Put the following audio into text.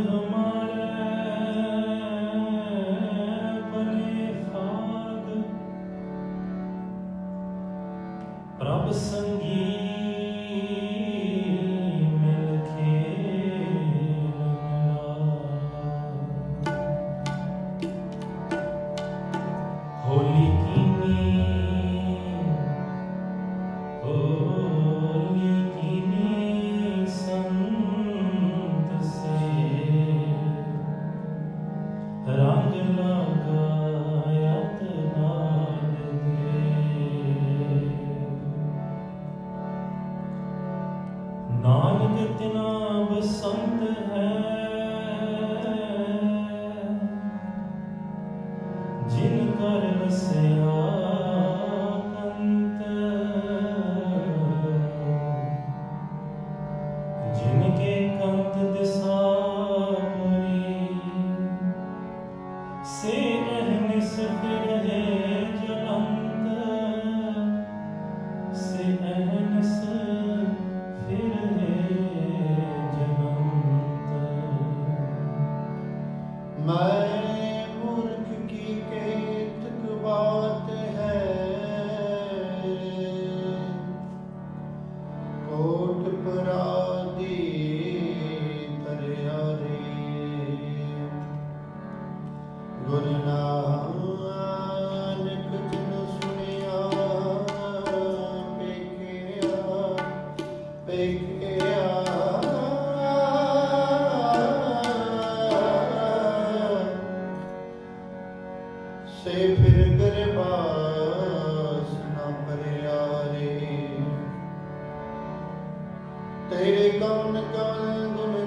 no Nanak तिना बसंत my तेरे कौन कौन गुण